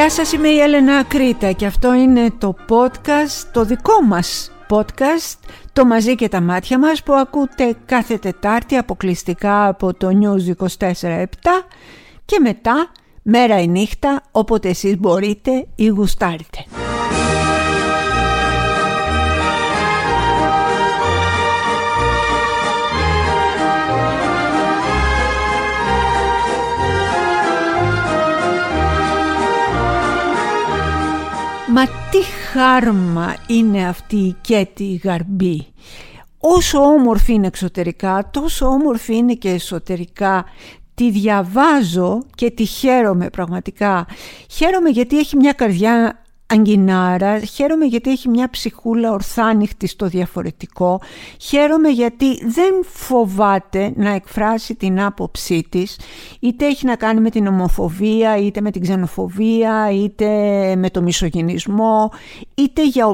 Γεια σας, είμαι η Έλενα Κρήτα και αυτό είναι το podcast, το δικό μας podcast, το μαζί και τα μάτια μας που ακούτε κάθε Τετάρτη αποκλειστικά από το News 24-7 και μετά μέρα ή νύχτα όποτε εσείς μπορείτε ή γουστάρετε. Μα τι χάρμα είναι αυτή η Κέτη Γαρμπή. Όσο όμορφη είναι εξωτερικά, τόσο όμορφη είναι και εσωτερικά. Τη διαβάζω και τη χαίρομαι πραγματικά. Χαίρομαι γιατί έχει μια καρδιά αγκινάρα, χαίρομαι γιατί έχει μια ψυχούλα ορθάνυχτη στο διαφορετικό, χαίρομαι γιατί δεν φοβάται να εκφράσει την άποψή της, είτε έχει να κάνει με την ομοφοβία, είτε με την ξενοφοβία, είτε με το μισογενισμό, είτε για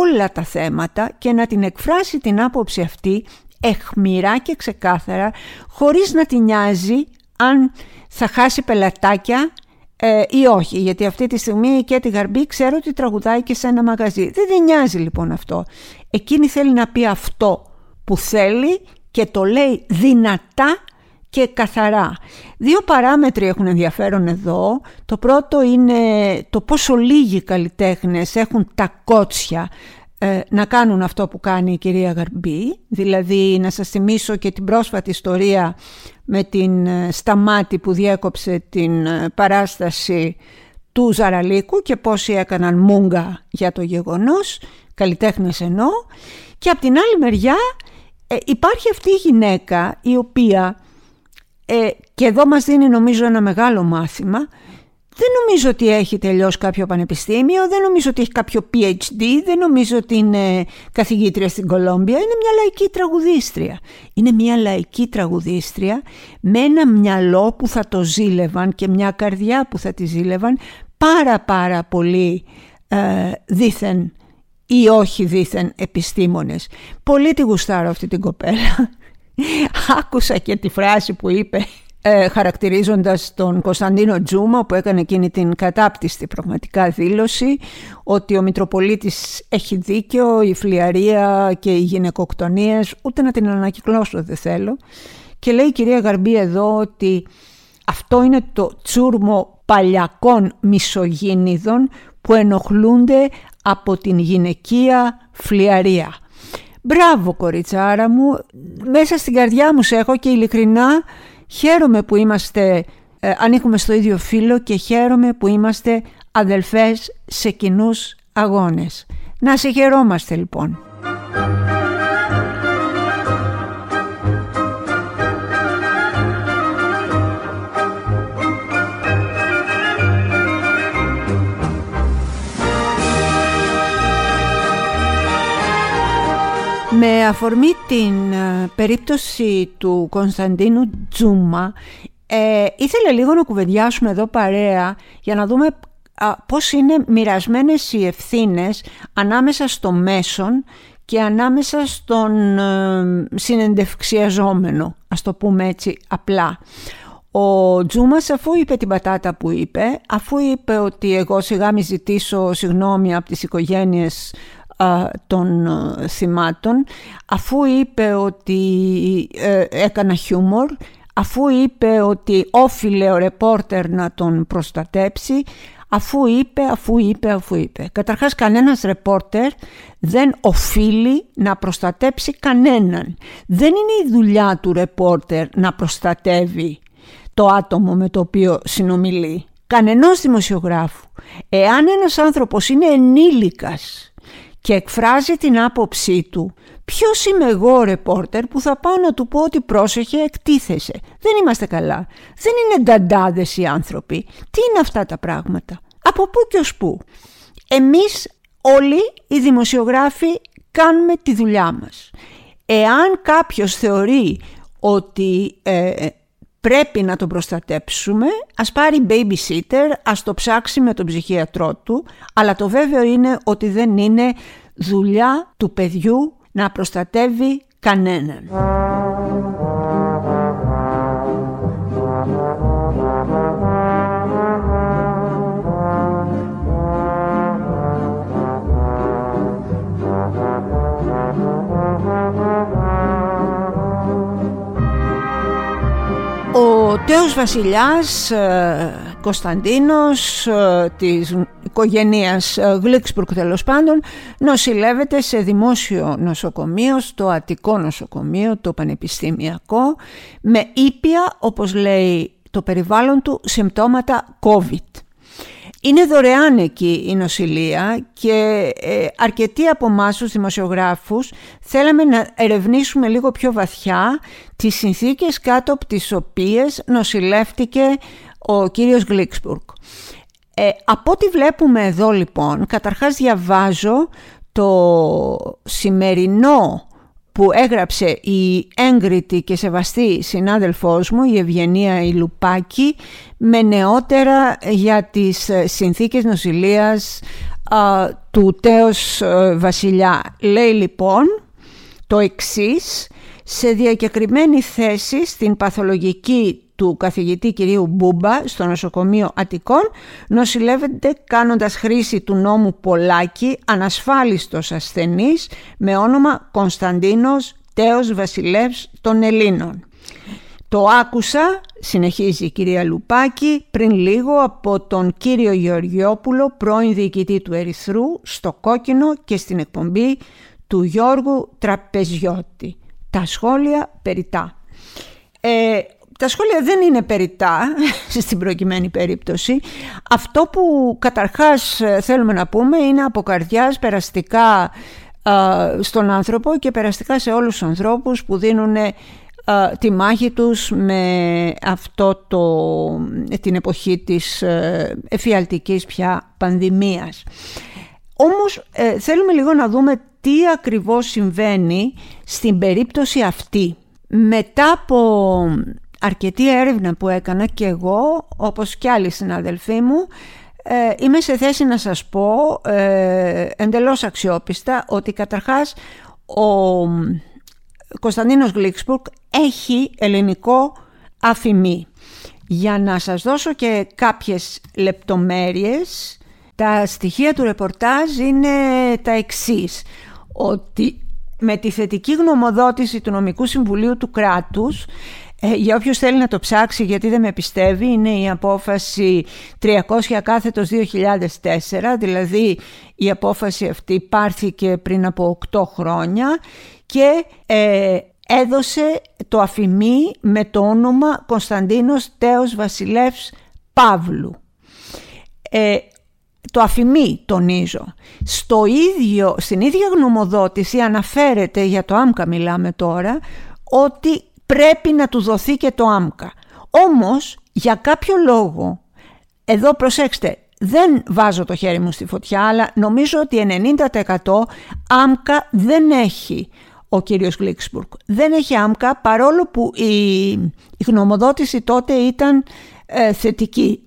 όλα τα θέματα και να την εκφράσει την άποψη αυτή εχμηρά και ξεκάθαρα, χωρίς να την νοιάζει αν θα χάσει πελατάκια ε, ή όχι, γιατί αυτή τη στιγμή η Κέτη Γαρμπή ξέρω ότι τραγουδάει και σε ένα μαγαζί. Δεν την νοιάζει λοιπόν αυτό. Εκείνη θέλει να πει αυτό που θέλει και το λέει δυνατά και καθαρά. Δύο παράμετροι έχουν ενδιαφέρον εδώ. Το πρώτο είναι το πόσο λίγοι καλλιτέχνες έχουν τα κότσια ε, να κάνουν αυτό που κάνει η κυρία Γαρμπή. Δηλαδή να σας θυμίσω και την πρόσφατη ιστορία με την ε, Σταμάτη που διέκοψε την ε, παράσταση του Ζαραλίκου και πόσοι έκαναν μούγκα για το γεγονός, καλλιτέχνες εννοώ. Και από την άλλη μεριά ε, υπάρχει αυτή η γυναίκα η οποία, και εδώ μας δίνει νομίζω ένα μεγάλο μάθημα, δεν νομίζω ότι έχει τελειώσει κάποιο πανεπιστήμιο, δεν νομίζω ότι έχει κάποιο PhD, δεν νομίζω ότι είναι καθηγήτρια στην Κολόμπια. Είναι μια λαϊκή τραγουδίστρια. Είναι μια λαϊκή τραγουδίστρια με ένα μυαλό που θα το ζήλευαν και μια καρδιά που θα τη ζήλευαν πάρα πάρα πολύ ε, δήθεν ή όχι δήθεν επιστήμονες. Πολύ τη γουστάρω αυτή την κοπέλα. Άκουσα και τη φράση που είπε ε, χαρακτηρίζοντας τον Κωνσταντίνο Τζούμα που έκανε εκείνη την κατάπτυστη πραγματικά δήλωση ότι ο Μητροπολίτης έχει δίκιο, η φλιαρία και οι γυναικοκτονίες, ούτε να την ανακυκλώσω δεν θέλω. Και λέει η κυρία Γαρμπή εδώ ότι αυτό είναι το τσούρμο παλιακών μισογίνηδων που ενοχλούνται από την γυναικεία φλιαρία. Μπράβο κοριτσάρα μου, μέσα στην καρδιά μου σε έχω και ειλικρινά Χαίρομαι που είμαστε, ε, ανήκουμε στο ίδιο φύλλο και χαίρομαι που είμαστε αδελφές σε κοινούς αγώνες. Να σε χαιρόμαστε λοιπόν. Με αφορμή την ε, περίπτωση του Κωνσταντίνου Τζούμα ε, ήθελα λίγο να κουβεντιάσουμε εδώ παρέα για να δούμε α, πώς είναι μοιρασμένες οι ευθύνες ανάμεσα στο μέσον και ανάμεσα στον ε, συνεντευξιαζόμενο, ας το πούμε έτσι απλά. Ο Τζούμας αφού είπε την πατάτα που είπε, αφού είπε ότι εγώ σιγά μη ζητήσω συγγνώμη από τις οικογένειες των ε, θυμάτων αφού είπε ότι ε, έκανα χιούμορ αφού είπε ότι όφιλε ο ρεπόρτερ να τον προστατέψει αφού είπε, αφού είπε, αφού είπε. Καταρχάς κανένας ρεπόρτερ δεν οφείλει να προστατέψει κανέναν. Δεν είναι η δουλειά του ρεπόρτερ να προστατεύει το άτομο με το οποίο συνομιλεί. Κανενός δημοσιογράφου. Εάν ένας άνθρωπος είναι ενήλικας και εκφράζει την άποψή του, ποιος είμαι εγώ ρεπόρτερ που θα πάω να του πω ότι πρόσεχε εκτίθεσε. Δεν είμαστε καλά. Δεν είναι νταντάδες οι άνθρωποι. Τι είναι αυτά τα πράγματα; Από πού και ως πού; Εμείς όλοι οι δημοσιογράφοι κάνουμε τη δουλειά μας. Εάν κάποιος θεωρεί ότι ε, πρέπει να τον προστατέψουμε, ας πάρει babysitter, ας το ψάξει με τον ψυχιατρό του, αλλά το βέβαιο είναι ότι δεν είναι δουλειά του παιδιού να προστατεύει κανέναν. Ο τέος βασιλιάς ε, Κωνσταντίνος ε, της οικογένειας ε, Γλίξπουργκ τέλος πάντων νοσηλεύεται σε δημόσιο νοσοκομείο, στο Αττικό νοσοκομείο, το Πανεπιστημιακό με ήπια όπως λέει το περιβάλλον του συμπτώματα COVID. Είναι δωρεάν εκεί η νοσηλεία και ε, αρκετοί από εμάς τους δημοσιογράφους θέλαμε να ερευνήσουμε λίγο πιο βαθιά τις συνθήκες κάτω από τις οποίες νοσηλεύτηκε ο κύριος Γλίξπουργκ. Ε, από ό,τι βλέπουμε εδώ λοιπόν, καταρχάς διαβάζω το σημερινό που έγραψε η έγκριτη και σεβαστή συνάδελφός μου, η Ευγενία Ηλουπάκη, με νεότερα για τις ε, συνθήκες νοσηλείας του τέος ε, βασιλιά. Λέει λοιπόν το εξής, σε διακεκριμένη θέση στην παθολογική του καθηγητή κυρίου Μπούμπα στο νοσοκομείο Αττικών νοσηλεύεται κάνοντας χρήση του νόμου Πολάκη ανασφάλιστος ασθενής με όνομα Κωνσταντίνος Τέος Βασιλεύς των Ελλήνων. Το άκουσα, συνεχίζει η κυρία Λουπάκη, πριν λίγο από τον κύριο Γεωργιόπουλο, πρώην διοικητή του Ερυθρού, στο Κόκκινο και στην εκπομπή του Γιώργου Τραπεζιώτη. Τα σχόλια περιτά. Ε, τα σχόλια δεν είναι περιτά στην προκειμένη περίπτωση. Αυτό που καταρχάς ε, θέλουμε να πούμε είναι από καρδιάς περαστικά στον άνθρωπο και περαστικά σε όλους τους ανθρώπους που δίνουν τη μάχη τους με αυτό το, την εποχή της ε, εφιαλτικής πια πανδημίας. Όμως ε, θέλουμε λίγο να δούμε τι ακριβώς συμβαίνει στην περίπτωση αυτή. Μετά από αρκετή έρευνα που έκανα και εγώ, όπως και άλλοι συναδελφοί μου, ε, είμαι σε θέση να σας πω ε, εντελώς αξιόπιστα ότι καταρχάς ο Κωνσταντίνος Γλίξπουργκ έχει ελληνικό αφημί. Για να σας δώσω και κάποιες λεπτομέρειες, τα στοιχεία του ρεπορτάζ είναι τα εξής. Ότι με τη θετική γνωμοδότηση του Νομικού Συμβουλίου του κράτους ε, για όποιος θέλει να το ψάξει γιατί δεν με πιστεύει είναι η απόφαση 300 κάθετος 2004 δηλαδή η απόφαση αυτή πάρθηκε πριν από 8 χρόνια και ε, έδωσε το αφημί με το όνομα Κωνσταντίνος Τέος Βασιλεύς Παύλου. Ε, το αφημί τονίζω. Στο ίδιο, στην ίδια γνωμοδότηση αναφέρεται, για το άμκα μιλάμε τώρα, ότι πρέπει να του δοθεί και το άμκα. Όμως για κάποιο λόγο, εδώ προσέξτε, δεν βάζω το χέρι μου στη φωτιά, αλλά νομίζω ότι 90% άμκα δεν έχει ο κύριος Γλίξμπουργκ. Δεν έχει άμκα παρόλο που η, η γνωμοδότηση τότε ήταν ε, θετική.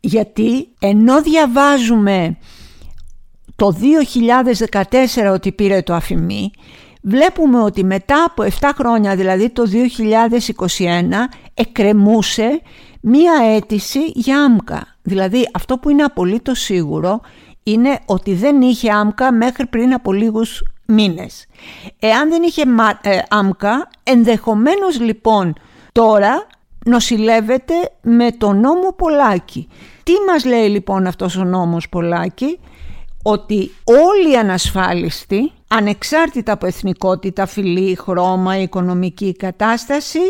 Γιατί ενώ διαβάζουμε το 2014 ότι πήρε το αφημί, βλέπουμε ότι μετά από 7 χρόνια, δηλαδή το 2021, εκκρεμούσε μία αίτηση για άμκα. Δηλαδή αυτό που είναι απολύτως σίγουρο είναι ότι δεν είχε άμκα μέχρι πριν από λίγους μήνες. Εάν δεν είχε ε, άμκα, ενδεχομένως λοιπόν τώρα νοσηλεύεται με το νόμο Πολάκη. Τι μας λέει λοιπόν αυτός ο νόμος Πολάκη; Ότι όλοι οι ανασφάλιστοι ανεξάρτητα από εθνικότητα, φυλή, χρώμα, οικονομική κατάσταση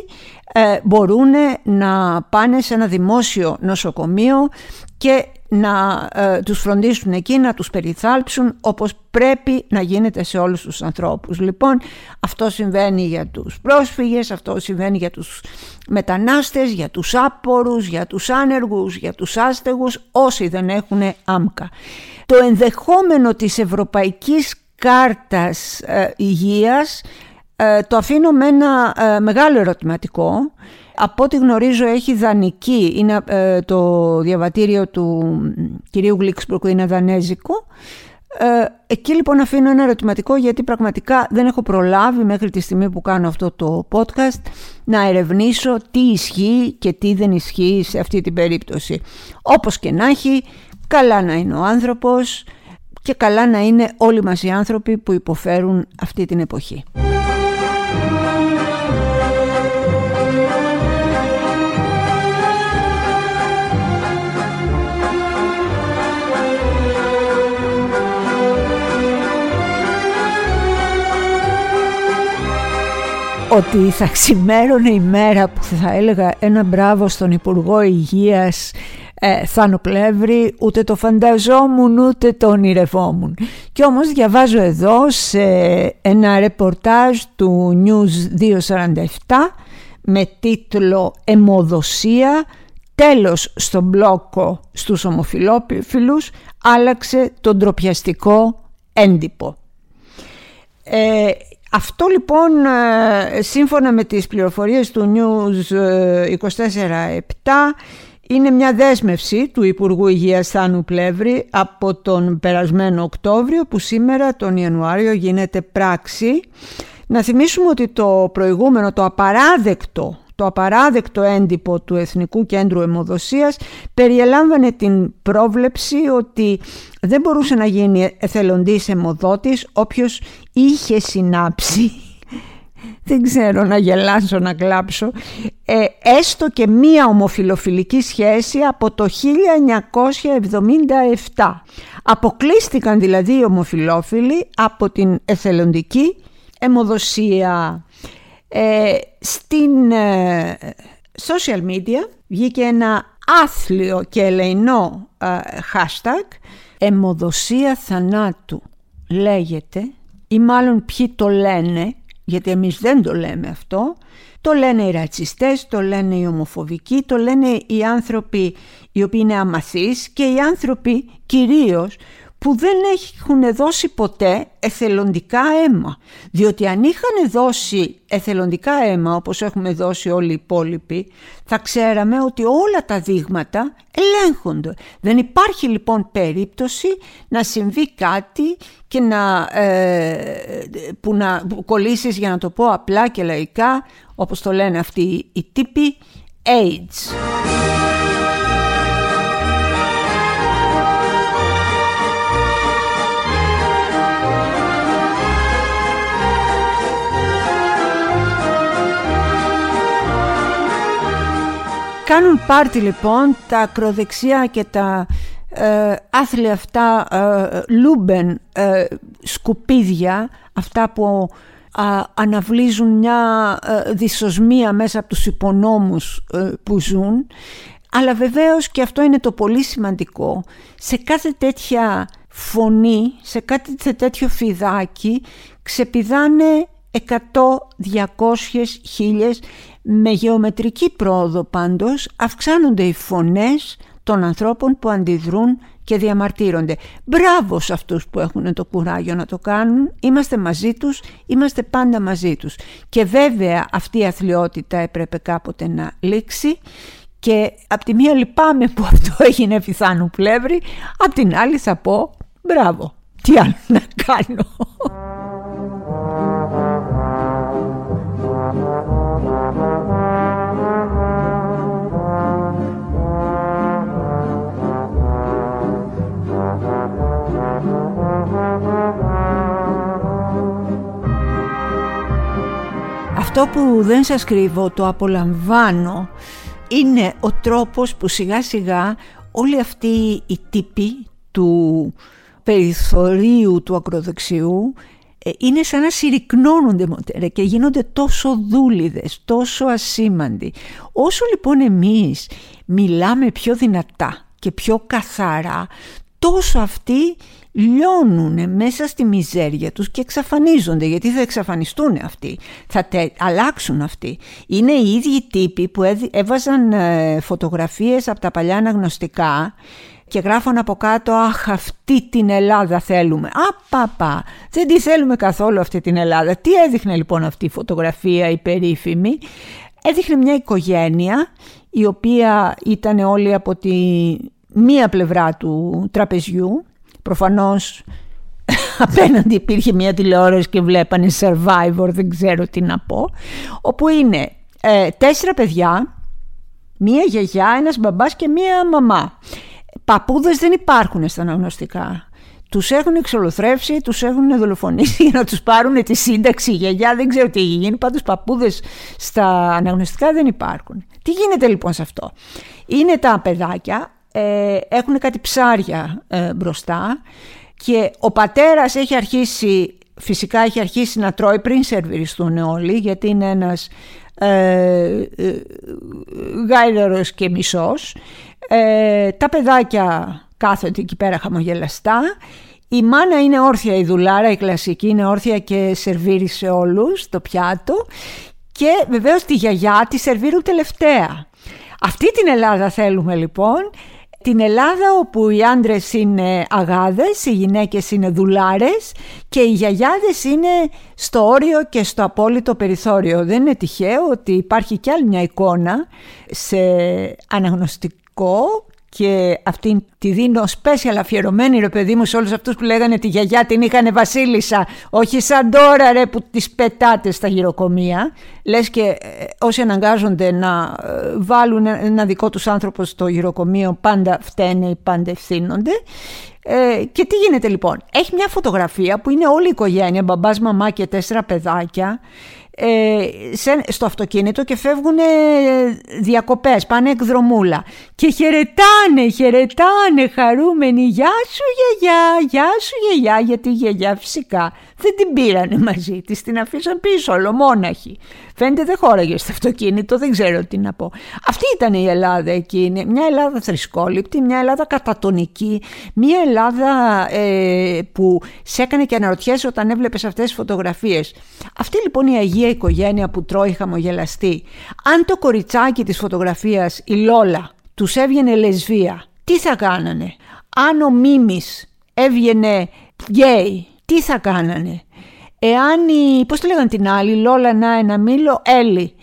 ε, μπορούν να πάνε σε ένα δημόσιο νοσοκομείο και να ε, τους φροντίσουν εκεί, να τους περιθάλψουν όπως πρέπει να γίνεται σε όλους τους ανθρώπους. Λοιπόν, αυτό συμβαίνει για τους πρόσφυγες, αυτό συμβαίνει για τους μετανάστες, για τους άπορους, για τους άνεργους, για τους άστεγους, όσοι δεν έχουν άμκα. Το ενδεχόμενο της ευρωπαϊκής κάρτας ε, υγείας ε, το αφήνω με ένα ε, μεγάλο ερωτηματικό. Από ό,τι γνωρίζω έχει δανική, είναι ε, το διαβατήριο του κυρίου Γλίξπουργκ είναι δανέζικο. Εκεί λοιπόν αφήνω ένα ερωτηματικό γιατί πραγματικά δεν έχω προλάβει μέχρι τη στιγμή που κάνω αυτό το podcast να ερευνήσω τι ισχύει και τι δεν ισχύει σε αυτή την περίπτωση. Όπως και να έχει, καλά να είναι ο άνθρωπος, και καλά να είναι όλοι μας οι άνθρωποι που υποφέρουν αυτή την εποχή. Ότι θα ξημέρωνε η μέρα που θα έλεγα ένα μπράβο στον Υπουργό Υγείας ε, Θάνο Πλεύρη, ούτε το φανταζόμουν ούτε το ονειρευόμουν. Και όμως διαβάζω εδώ σε ένα ρεπορτάζ του News 247 με τίτλο «Εμοδοσία, τέλος στον μπλόκο στους ομοφιλόφιλους, άλλαξε τον τροπιαστικό έντυπο». Ε, αυτό λοιπόν ε, σύμφωνα με τις πληροφορίες του News 24-7 είναι μια δέσμευση του Υπουργού Υγείας Θάνου Πλεύρη από τον περασμένο Οκτώβριο που σήμερα τον Ιανουάριο γίνεται πράξη. Να θυμίσουμε ότι το προηγούμενο, το απαράδεκτο το απαράδεκτο έντυπο του Εθνικού Κέντρου Εμοδοσίας περιελάμβανε την πρόβλεψη ότι δεν μπορούσε να γίνει εθελοντής αιμοδότης όποιος είχε συνάψει. Δεν ξέρω να γελάσω να κλάψω. Ε, έστω και μία ομοφιλοφιλική σχέση από το 1977 αποκλείστηκαν δηλαδή οι ομοφιλόφιλοι από την εθελοντική αιμοδοσία. Ε, στην ε, social media βγήκε ένα άθλιο και ελεηνό ε, hashtag «Εμοδοσία θανάτου» λέγεται ή μάλλον ποιοι το λένε γιατί εμείς δεν το λέμε αυτό το λένε οι ρατσιστές, το λένε οι ομοφοβικοί, το λένε οι άνθρωποι οι οποίοι είναι αμαθείς και οι άνθρωποι κυρίως που δεν έχουν δώσει ποτέ εθελοντικά αίμα. Διότι αν είχαν δώσει εθελοντικά αίμα όπως έχουμε δώσει όλοι οι υπόλοιποι θα ξέραμε ότι όλα τα δείγματα ελέγχονται. Δεν υπάρχει λοιπόν περίπτωση να συμβεί κάτι και να, ε, που να κολλήσεις για να το πω απλά και λαϊκά όπως το λένε αυτοί οι τύποι AIDS. Κάνουν πάρτι λοιπόν τα ακροδεξιά και τα ε, άθλια αυτά ε, λούμπεν ε, σκουπίδια, αυτά που αναβλύζουν μια ε, δυσοσμία μέσα από τους υπονόμους ε, που ζουν. Αλλά βεβαίως και αυτό είναι το πολύ σημαντικό. Σε κάθε τέτοια φωνή, σε κάθε τέτοιο φιδάκι ξεπηδάνε 100, 200, 1000 με γεωμετρική πρόοδο πάντως αυξάνονται οι φωνές των ανθρώπων που αντιδρούν και διαμαρτύρονται. Μπράβο σε αυτούς που έχουν το κουράγιο να το κάνουν. Είμαστε μαζί τους, είμαστε πάντα μαζί τους. Και βέβαια αυτή η αθλειότητα έπρεπε κάποτε να λήξει και απ' τη μία λυπάμαι που αυτό έγινε φυθάνου πλεύρη, απ' την άλλη θα πω μπράβο. Τι άλλο να κάνω. Αυτό που δεν σας κρύβω, το απολαμβάνω, είναι ο τρόπος που σιγά σιγά όλοι αυτοί οι τύποι του περιθωρίου του ακροδεξιού ε, είναι σαν να συρρυκνώνονται μοτέρα και γίνονται τόσο δούλιδες, τόσο ασήμαντοι. Όσο λοιπόν εμείς μιλάμε πιο δυνατά και πιο καθαρά, τόσο αυτοί λιώνουν μέσα στη μιζέρια τους και εξαφανίζονται γιατί θα εξαφανιστούν αυτοί, θα αλλάξουν αυτοί. Είναι οι ίδιοι τύποι που έβαζαν ε, φωτογραφίες από τα παλιά αναγνωστικά και γράφουν από κάτω «Αχ, αυτή την Ελλάδα θέλουμε». «Α, δεν τη θέλουμε καθόλου αυτή την Ελλάδα». Τι έδειχνε λοιπόν αυτή η φωτογραφία η περίφημη; Έδειχνε μια οικογένεια η οποία ήταν όλοι από τη μία πλευρά του τραπεζιού Προφανώς απέναντι υπήρχε μια τηλεόραση και βλέπανε Survivor, δεν ξέρω τι να πω, όπου είναι ε, τέσσερα παιδιά, μία γιαγιά, ένας μπαμπάς και μία μαμά. Παππούδες δεν υπάρχουν στα αναγνωστικά. Τους έχουν εξολοθρεύσει, τους έχουν δολοφονήσει για να τους πάρουν τη σύνταξη. Η γιαγιά δεν ξέρω τι έχει γίνει, πάντως παππούδες στα αναγνωστικά δεν υπάρχουν. Τι γίνεται λοιπόν σε αυτό; Είναι τα παιδάκια ε, έχουν κάτι ψάρια ε, μπροστά και ο πατέρας έχει αρχίσει φυσικά έχει αρχίσει να τρώει πριν σερβιριστούν όλοι γιατί είναι ένας ε, ε και μισός. Ε, τα παιδάκια κάθονται εκεί πέρα χαμογελαστά. Η μάνα είναι όρθια η δουλάρα, η κλασική είναι όρθια και σερβίρισε όλους το πιάτο και βεβαίως τη γιαγιά τη σερβίρουν τελευταία. Αυτή την Ελλάδα θέλουμε λοιπόν την Ελλάδα όπου οι άντρες είναι αγάδες, οι γυναίκες είναι δουλάρες και οι γιαγιάδες είναι στο όριο και στο απόλυτο περιθώριο. Δεν είναι τυχαίο ότι υπάρχει κι άλλη μια εικόνα σε αναγνωστικό και αυτή τη δίνω special αφιερωμένη ρε παιδί μου σε όλους αυτούς που λέγανε τη γιαγιά την είχανε βασίλισσα. Όχι σαν τώρα ρε που τις πετάτε στα γυροκομεία. Λες και ε, όσοι αναγκάζονται να ε, βάλουν ένα δικό τους άνθρωπο στο γυροκομείο πάντα φταίνε ή πάντα ευθύνονται. Ε, και τι γίνεται λοιπόν; Έχει μια φωτογραφία που είναι όλη η οικογένεια μπαμπάς, μαμά και τέσσερα παιδάκια. ε, στο αυτοκίνητο και φεύγουν διακοπές, πάνε εκδρομούλα. Και χαιρετάνε, χαιρετάνε χαρούμενοι. «Γεια σου γιαγιά, γεια σου γιαγιά» γιατί η γιαγιά φυσικά δεν την πήρανε μαζί της, την αφήσαν πίσω ολομόναχη. Φαίνεται δεν χώραγε στο αυτοκίνητο, δεν ξέρω τι να πω. Αυτή ήταν η Ελλάδα εκείνη, μια Ελλάδα θρησκόληπτη, μια Ελλάδα κατατονική, μια Ελλάδα ε, που σε έκανε και αναρωτιέσαι όταν έβλεπες αυτές τις φωτογραφίες. Αυτή λοιπόν η Αγία οικογένεια που τρώει χαμογελαστή. Αν το κοριτσάκι της φωτογραφίας, η Λόλα, τους έβγαινε λεσβία, τι θα κάνανε; Αν ο Μίμης έβγαινε γκέι, τι θα κάνανε; Εάν η, πώς το λέγανε την άλλη, Λόλα να ένα μήλο, Έλλη.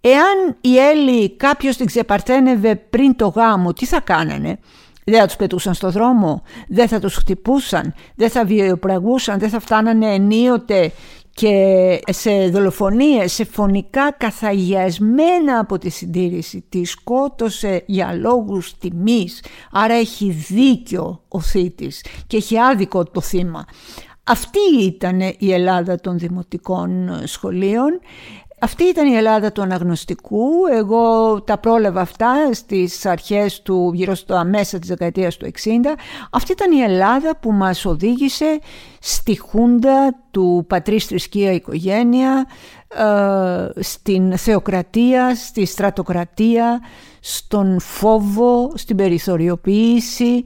Εάν η Έλλη κάποιος την ξεπαρθένευε πριν το γάμο, τι θα κάνανε; Δεν θα τους πετούσαν στο δρόμο, δεν θα τους χτυπούσαν, δεν θα βιοπραγούσαν, δεν θα φτάνανε ενίοτε και σε δολοφονίες, σε φωνικά καθαγιασμένα από τη συντήρηση; Τη σκότωσε για λόγους τιμής, άρα έχει δίκιο ο θήτης και έχει άδικο το θύμα. Αυτή ήταν η Ελλάδα των δημοτικών σχολείων. Αυτή ήταν η Ελλάδα του αναγνωστικού. Εγώ τα πρόλαβα αυτά στις αρχές του, γύρω στο αμέσα της δεκαετίας του 60. Αυτή ήταν η Ελλάδα που μας οδήγησε στη χούντα του πατρίς θρησκεία οικογένεια, ε, στην θεοκρατία, στη στρατοκρατία, στον φόβο, στην περιθωριοποίηση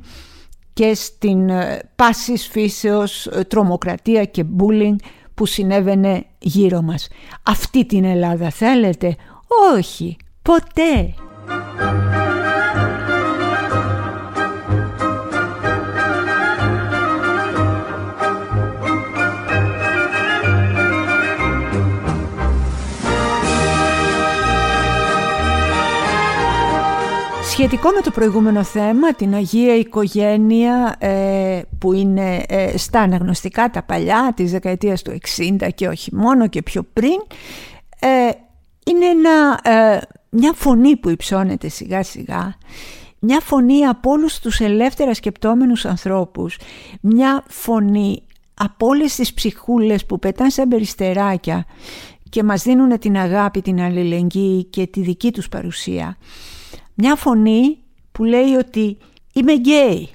και στην ε, πάσης φύσεως ε, τρομοκρατία και bullying που συνέβαινε γύρω μας. Αυτή την Ελλάδα θέλετε; Όχι, ποτέ. Σχετικό με το προηγούμενο θέμα, την Αγία Οικογένεια ε, που είναι ε, στα αναγνωστικά τα παλιά της δεκαετίας του 60 και όχι μόνο και πιο πριν, ε, είναι ένα, μια φωνή που υψώνεται σιγά σιγά, μια φωνή από όλους τους ελεύθερα σκεπτόμενους ανθρώπους, μια φωνή από όλες τις ψυχούλες που πετάνε σαν περιστεράκια και μας δίνουν την αγάπη, την αλληλεγγύη και τη δική τους παρουσία μια φωνή που λέει ότι είμαι γκέι,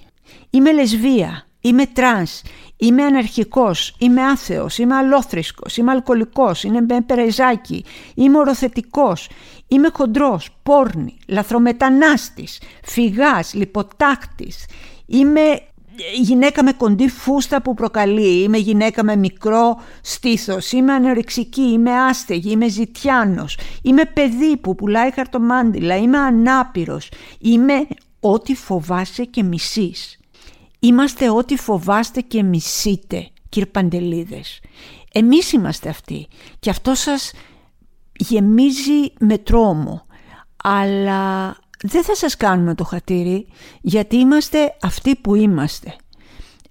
είμαι λεσβία, είμαι τρανς, είμαι αναρχικός, είμαι άθεος, είμαι αλλόθρησκος, είμαι αλκοολικός, είμαι πρεζάκι, είμαι οροθετικός, είμαι χοντρός, πόρνη, λαθρομετανάστης, φυγάς, λιποτάκτης, είμαι γυναίκα με κοντή φούστα που προκαλεί, είμαι γυναίκα με μικρό στήθος, είμαι ανορεξική, είμαι άστεγη, είμαι ζητιάνος, είμαι παιδί που πουλάει χαρτομάντιλα, είμαι ανάπηρος, είμαι ό,τι φοβάσαι και μισείς. Είμαστε ό,τι φοβάστε και μισείτε, κύριε Παντελίδες. Εμείς είμαστε αυτοί και αυτό σας γεμίζει με τρόμο. Αλλά δεν θα σας κάνουμε το χατήρι γιατί είμαστε αυτοί που είμαστε.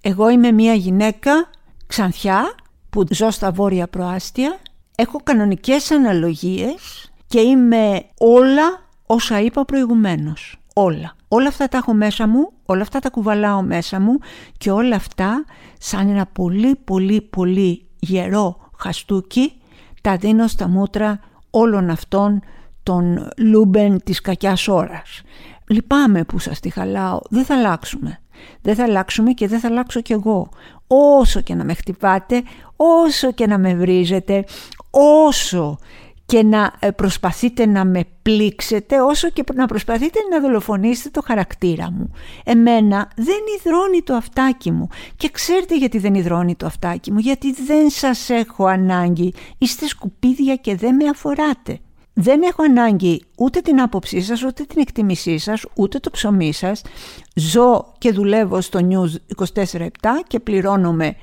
Εγώ είμαι μια γυναίκα ξανθιά που ζω στα βόρεια προάστια, έχω κανονικές αναλογίες και είμαι όλα όσα είπα προηγουμένως. Όλα. Όλα αυτά τα έχω μέσα μου, όλα αυτά τα κουβαλάω μέσα μου και όλα αυτά σαν ένα πολύ πολύ πολύ γερό χαστούκι τα δίνω στα μούτρα όλων αυτών των λούμπεν της κακιάς ώρας. Λυπάμαι που σας τη χαλάω, δεν θα αλλάξουμε. Δεν θα αλλάξουμε και δεν θα αλλάξω κι εγώ. Όσο και να με χτυπάτε, όσο και να με βρίζετε, όσο και να ε, προσπαθείτε να με πλήξετε όσο και να προσπαθείτε να δολοφονήσετε το χαρακτήρα μου. Εμένα δεν υδρώνει το αυτάκι μου και ξέρετε γιατί δεν υδρώνει το αυτάκι μου; Γιατί δεν σας έχω ανάγκη, είστε σκουπίδια και δεν με αφοράτε. Δεν έχω ανάγκη ούτε την άποψή σας, ούτε την εκτιμήσή σας, ούτε το ψωμί σας. Ζω και δουλεύω στο News 24-7 και πληρώνομαι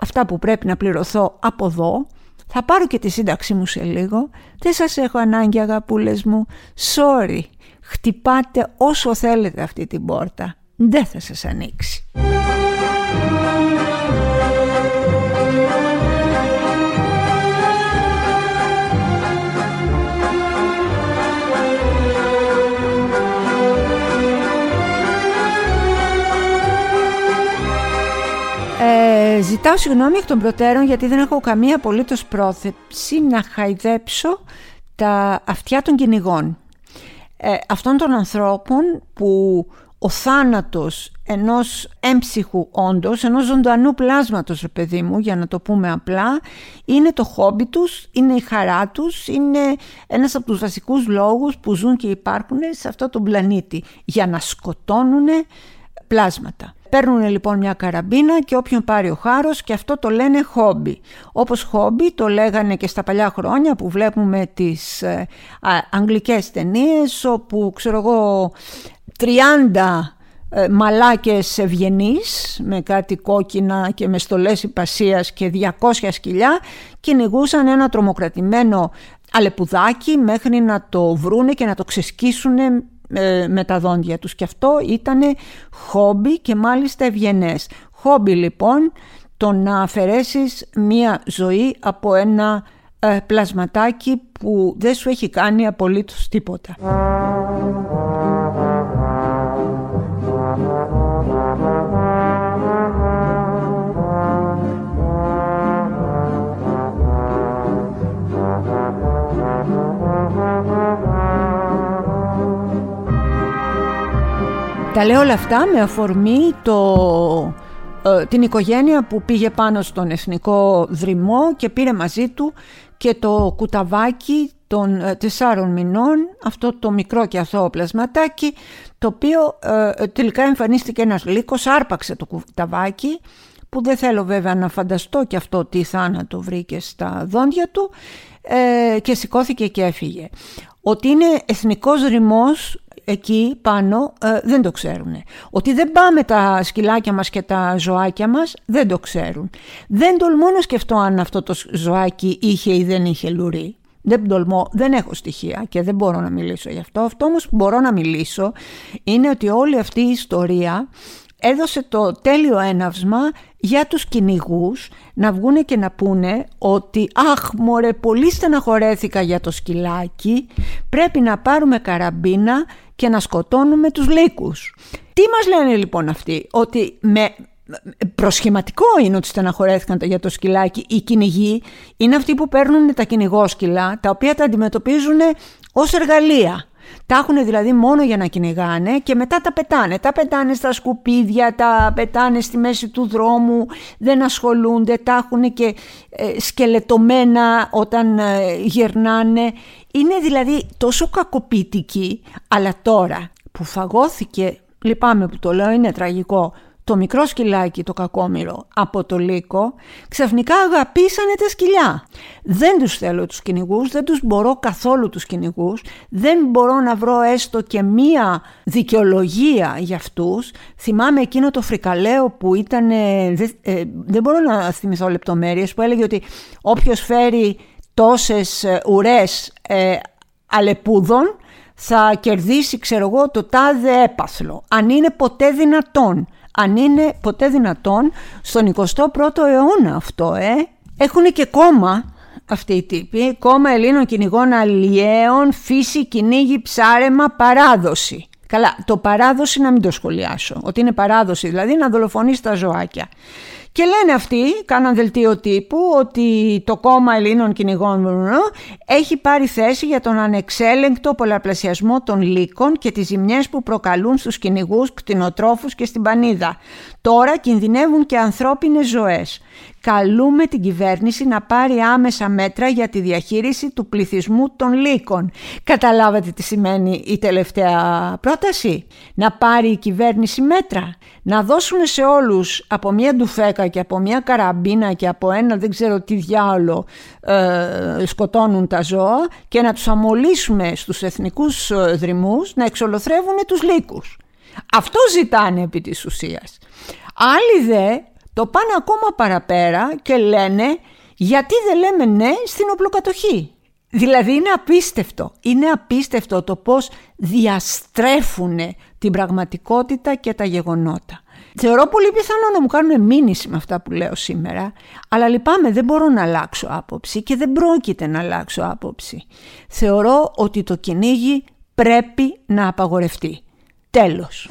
αυτά που πρέπει να πληρωθώ από εδώ θα πάρω και τη σύνταξή μου σε λίγο. Δεν σας έχω ανάγκη αγαπούλες μου. Sorry. Χτυπάτε όσο θέλετε αυτή την πόρτα. Δεν θα σας ανοίξει. Ζητάω συγγνώμη εκ των προτέρων γιατί δεν έχω καμία απολύτως πρόθεση να χαϊδέψω τα αυτιά των κυνηγών. Ε, αυτών των ανθρώπων που ο θάνατος ενός έμψυχου όντως, ενός ζωντανού πλάσματος, ρε παιδί μου, για να το πούμε απλά, είναι το χόμπι τους, είναι η χαρά τους, είναι ένας από τους βασικούς λόγους που ζουν και υπάρχουν σε αυτό τον πλανήτη, για να σκοτώνουν πλάσματα. Παίρνουν λοιπόν μια καραμπίνα και όποιον πάρει ο χάρος και αυτό το λένε χόμπι. Όπως χόμπι το λέγανε και στα παλιά χρόνια που βλέπουμε τις ε, αγγλικές ταινίες όπου ξέρω εγώ 30 ε, μαλάκες ευγενείς με κάτι κόκκινα και με στολές υπασίας και 200 σκυλιά κυνηγούσαν ένα τρομοκρατημένο αλεπουδάκι μέχρι να το βρούνε και να το ξεσκίσουν ε, με τα δόντια τους και αυτό ήταν χόμπι και μάλιστα ευγενές. Χόμπι λοιπόν το να αφαιρέσεις μία ζωή από ένα ε, πλασματάκι που δεν σου έχει κάνει απολύτως τίποτα. Τα λέω όλα αυτά με αφορμή το, ε, την οικογένεια που πήγε πάνω στον εθνικό δρυμό και πήρε μαζί του και το κουταβάκι των ε, τεσσάρων μηνών, αυτό το μικρό και αθώο πλασματάκι, το οποίο ε, τελικά εμφανίστηκε ένας λύκος, άρπαξε το κουταβάκι, που δεν θέλω βέβαια να φανταστώ και αυτό τι θάνατο βρήκε στα δόντια του και σηκώθηκε και έφυγε. Ότι είναι εθνικός ρημός εκεί πάνω ε, δεν το ξέρουν. Ότι δεν πάμε τα σκυλάκια μας και τα ζωάκια μας δεν το ξέρουν. Δεν τολμώ να σκεφτώ αν αυτό το ζωάκι είχε ή δεν είχε λουρί. Δεν τολμώ, δεν έχω στοιχεία και δεν μπορώ να μιλήσω γι' αυτό. Αυτό όμως που μπορώ να μιλήσω είναι ότι όλη αυτή η ιστορία έδωσε το τέλειο έναυσμα για τους κυνηγούς να βγούνε και να πούνε ότι «Αχ μωρέ πολύ στεναχωρέθηκα για το σκυλάκι, πρέπει να πάρουμε καραμπίνα και να σκοτώνουμε τους λύκους». Τι μας λένε λοιπόν αυτοί, ότι με, προσχηματικό είναι ότι στεναχωρέθηκαν για το σκυλάκι. Οι κυνηγοί είναι αυτοί που παίρνουν τα κυνηγόσκυλα, τα οποία τα αντιμετωπίζουν ως εργαλεία. Τα έχουν δηλαδή μόνο για να κυνηγάνε και μετά τα πετάνε. Τα πετάνε στα σκουπίδια, τα πετάνε στη μέση του δρόμου, δεν ασχολούνται, τα έχουν και ε, σκελετωμένα όταν ε, γερνάνε. Είναι δηλαδή τόσο κακοποιητικοί, αλλά τώρα που φαγώθηκε, λυπάμαι που το λέω, είναι τραγικό, το μικρό σκυλάκι το κακόμοιρο από το λύκο ξαφνικά αγαπήσανε τα σκυλιά. Δεν τους θέλω τους κυνηγούς, δεν τους μπορώ καθόλου τους κυνηγούς, δεν μπορώ να βρω έστω και μία δικαιολογία για αυτούς. Θυμάμαι εκείνο το φρικαλαίο που ήταν, ε, δεν μπορώ να θυμηθώ λεπτομέρειες, που έλεγε ότι όποιος φέρει τόσες ε, ουρές ε, αλεπούδων θα κερδίσει ξέρω εγώ το τάδε έπαθλο, αν είναι ποτέ δυνατόν αν είναι ποτέ δυνατόν στον 21ο αιώνα αυτό, ε. Έχουν και κόμμα αυτοί οι τύποι, κόμμα Ελλήνων κυνηγών αλλιέων, φύση, κυνήγι, ψάρεμα, παράδοση. Καλά, το παράδοση να μην το σχολιάσω, ότι είναι παράδοση, δηλαδή να δολοφονείς τα ζωάκια. Και λένε αυτοί, κάναν δελτίο τύπου, ότι το κόμμα Ελλήνων κυνηγών έχει πάρει θέση για τον ανεξέλεγκτο πολλαπλασιασμό των λύκων και τις ζημιές που προκαλούν στους κυνηγούς, κτηνοτρόφους και στην πανίδα. Τώρα κινδυνεύουν και ανθρώπινες ζωές. Καλούμε την κυβέρνηση να πάρει άμεσα μέτρα για τη διαχείριση του πληθυσμού των λύκων. Καταλάβατε τι σημαίνει η τελευταία πρόταση; Να πάρει η κυβέρνηση μέτρα; Να δώσουν σε όλους από μια ντουφέκα και από μια καραμπίνα και από ένα δεν ξέρω τι διάολο ε, σκοτώνουν τα ζώα και να τους αμολύσουμε στους εθνικούς ε, δρυμούς να εξολοθρεύουν τους λύκους. Αυτό ζητάνε επί της ουσίας. Άλλοι δε το πάνε ακόμα παραπέρα και λένε γιατί δεν λέμε ναι στην οπλοκατοχή. Δηλαδή είναι απίστευτο, είναι απίστευτο το πώς διαστρέφουν την πραγματικότητα και τα γεγονότα. Θεωρώ πολύ πιθανό να μου κάνουν μήνυση με αυτά που λέω σήμερα, αλλά λυπάμαι δεν μπορώ να αλλάξω άποψη και δεν πρόκειται να αλλάξω άποψη. Θεωρώ ότι το κυνήγι πρέπει να απαγορευτεί. Τέλος.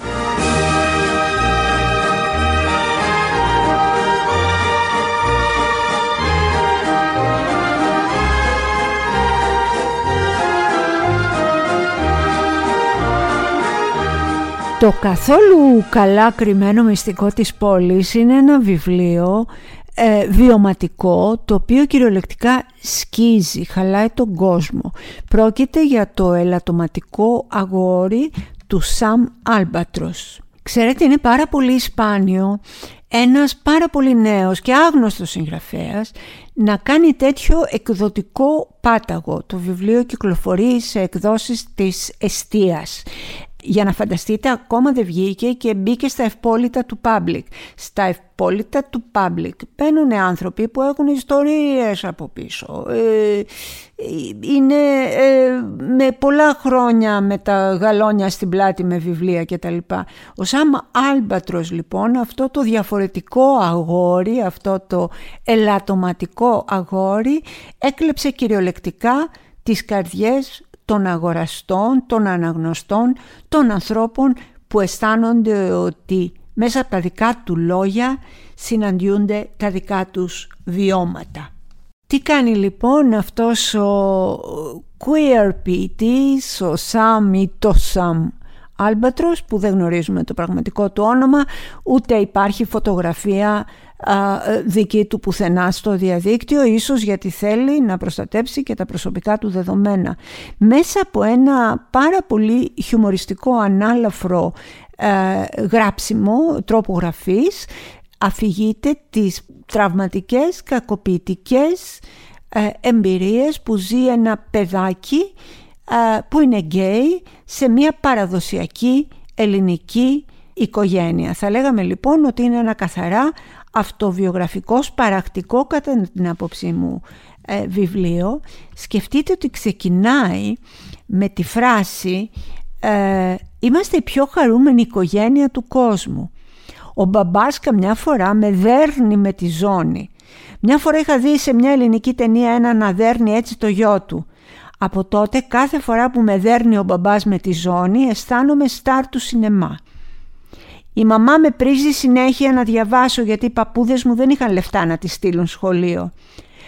Το καθόλου καλά κρυμμένο μυστικό της πόλης είναι ένα βιβλίο ε, βιωματικό το οποίο κυριολεκτικά σκίζει, χαλάει τον κόσμο. Πρόκειται για το ελαττωματικό αγόρι του Σαμ Άλμπατρος. Ξέρετε είναι πάρα πολύ σπάνιο ένας πάρα πολύ νέος και άγνωστος συγγραφέας να κάνει τέτοιο εκδοτικό πάταγο. Το βιβλίο κυκλοφορεί σε εκδόσεις της εστίας για να φανταστείτε ακόμα δεν βγήκε και μπήκε στα ευπόλυτα του public. Στα ευπόλυτα του public μπαίνουν άνθρωποι που έχουν ιστορίες από πίσω. Ε, είναι ε, με πολλά χρόνια με τα γαλόνια στην πλάτη με βιβλία κτλ. Ο Σάμ Άλμπατρος λοιπόν αυτό το διαφορετικό αγόρι, αυτό το ελαττωματικό αγόρι έκλεψε κυριολεκτικά τις καρδιές των αγοραστών, των αναγνωστών, των ανθρώπων που αισθάνονται ότι μέσα από τα δικά του λόγια συναντιούνται τα δικά τους βιώματα. Τι κάνει λοιπόν αυτός ο queer ποιητής, ο Σαμ ή το Σαμ Άλμπατρος που δεν γνωρίζουμε το πραγματικό του όνομα ούτε υπάρχει φωτογραφία δική του πουθενά στο διαδίκτυο ίσως γιατί θέλει να προστατέψει και τα προσωπικά του δεδομένα μέσα από ένα πάρα πολύ χιουμοριστικό ανάλαφρο γράψιμο τρόπο γραφής αφηγείται τις τραυματικές κακοποιητικές εμπειρίες που ζει ένα παιδάκι που είναι γκέι σε μια παραδοσιακή ελληνική οικογένεια. Θα λέγαμε λοιπόν ότι είναι ένα καθαρά αυτοβιογραφικός παρακτικό κατά την άποψή μου ε, βιβλίο. Σκεφτείτε ότι ξεκινάει με τη φράση ε, «Είμαστε η πιο χαρούμενη οικογένεια του κόσμου». Ο μπαμπάς καμιά φορά με δέρνει με τη ζώνη. Μια φορά είχα δει σε μια ελληνική ταινία ένα να δέρνει έτσι το γιο του. Από τότε κάθε φορά που με δέρνει ο μπαμπάς με τη ζώνη αισθάνομαι στάρ του σινεμά. Η μαμά με πρίζει συνέχεια να διαβάσω γιατί οι παππούδες μου δεν είχαν λεφτά να τη στείλουν σχολείο.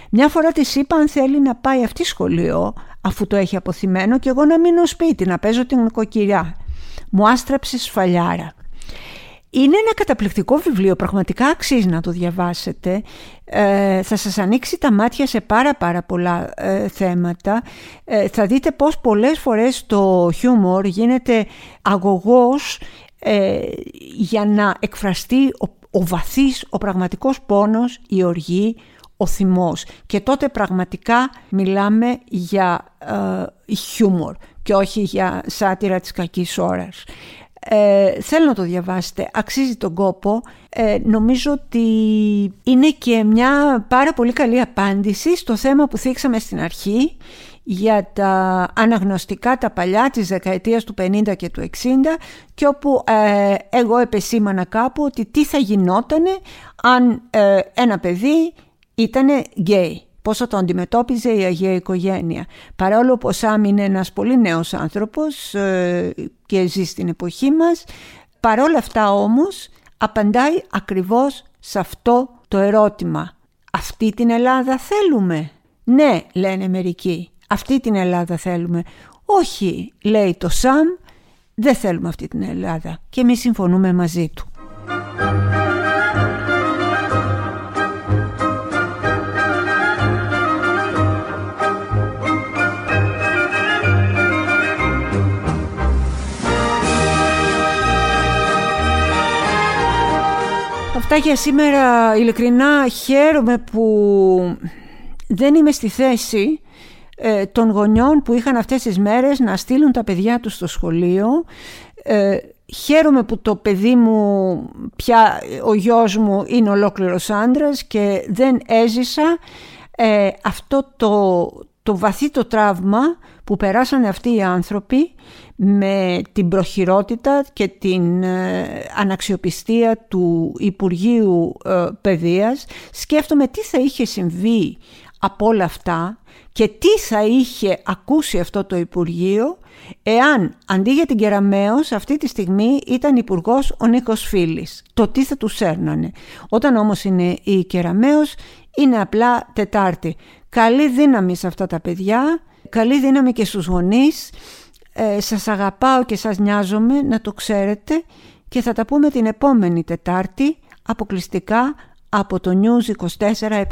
Μια φορά της είπα αν θέλει να πάει αυτή σχολείο αφού το έχει αποθυμένο και εγώ να μείνω σπίτι να παίζω την νοικοκυριά. Μου άστραψε σφαλιάρα. Είναι ένα καταπληκτικό βιβλίο, πραγματικά αξίζει να το διαβάσετε. Ε, θα σας ανοίξει τα μάτια σε πάρα πάρα πολλά ε, θέματα. Ε, θα δείτε πως πολλές φορές το χιούμορ γίνεται αγωγός ε, για να εκφραστεί ο, ο βαθύς, ο πραγματικός πόνος, η οργή, ο θυμός. Και τότε πραγματικά μιλάμε για ε, χιούμορ και όχι για σάτυρα της κακής ώρας. Ε, θέλω να το διαβάσετε, αξίζει τον κόπο. Ε, νομίζω ότι είναι και μια πάρα πολύ καλή απάντηση στο θέμα που θίξαμε στην αρχή για τα αναγνωστικά τα παλιά της δεκαετίας του 50 και του 60 και όπου ε, εγώ επεσήμανα κάπου ότι τι θα γινότανε αν ε, ένα παιδί ήτανε γκέι. Πώς θα το αντιμετώπιζε η Αγία Οικογένεια. Παρόλο που ο Σάμ είναι ένας πολύ νέος άνθρωπος ε, και ζει στην εποχή μας, παρόλα αυτά όμως απαντάει ακριβώς σε αυτό το ερώτημα «Αυτή την Ελλάδα θέλουμε» «Ναι» λένε μερικοί «Αυτή την Ελλάδα θέλουμε» «Όχι» λέει το ΣΑΜ «Δεν θέλουμε αυτή την Ελλάδα» και εμείς συμφωνούμε μαζί του. Αυτά για σήμερα ειλικρινά χαίρομαι που δεν είμαι στη θέση ε, των γονιών που είχαν αυτές τις μέρες να στείλουν τα παιδιά τους στο σχολείο. Ε, χαίρομαι που το παιδί μου, πια ο γιος μου είναι ολόκληρος άντρας και δεν έζησα ε, αυτό το, το βαθύ το τραύμα που περάσανε αυτοί οι άνθρωποι με την προχειρότητα και την ε, αναξιοπιστία του Υπουργείου ε, Παιδείας σκέφτομαι τι θα είχε συμβεί από όλα αυτά και τι θα είχε ακούσει αυτό το Υπουργείο εάν αντί για την Κεραμέως αυτή τη στιγμή ήταν υπουργός ο Νίκος Φίλης. Το τι θα τους έρνανε. Όταν όμως είναι η Κεραμέως είναι απλά Τετάρτη. Καλή δύναμη σε αυτά τα παιδιά, καλή δύναμη και στους γονείς. Ε, σας αγαπάω και σας νοιάζομαι να το ξέρετε και θα τα πούμε την επόμενη Τετάρτη αποκλειστικά από το News 24-7.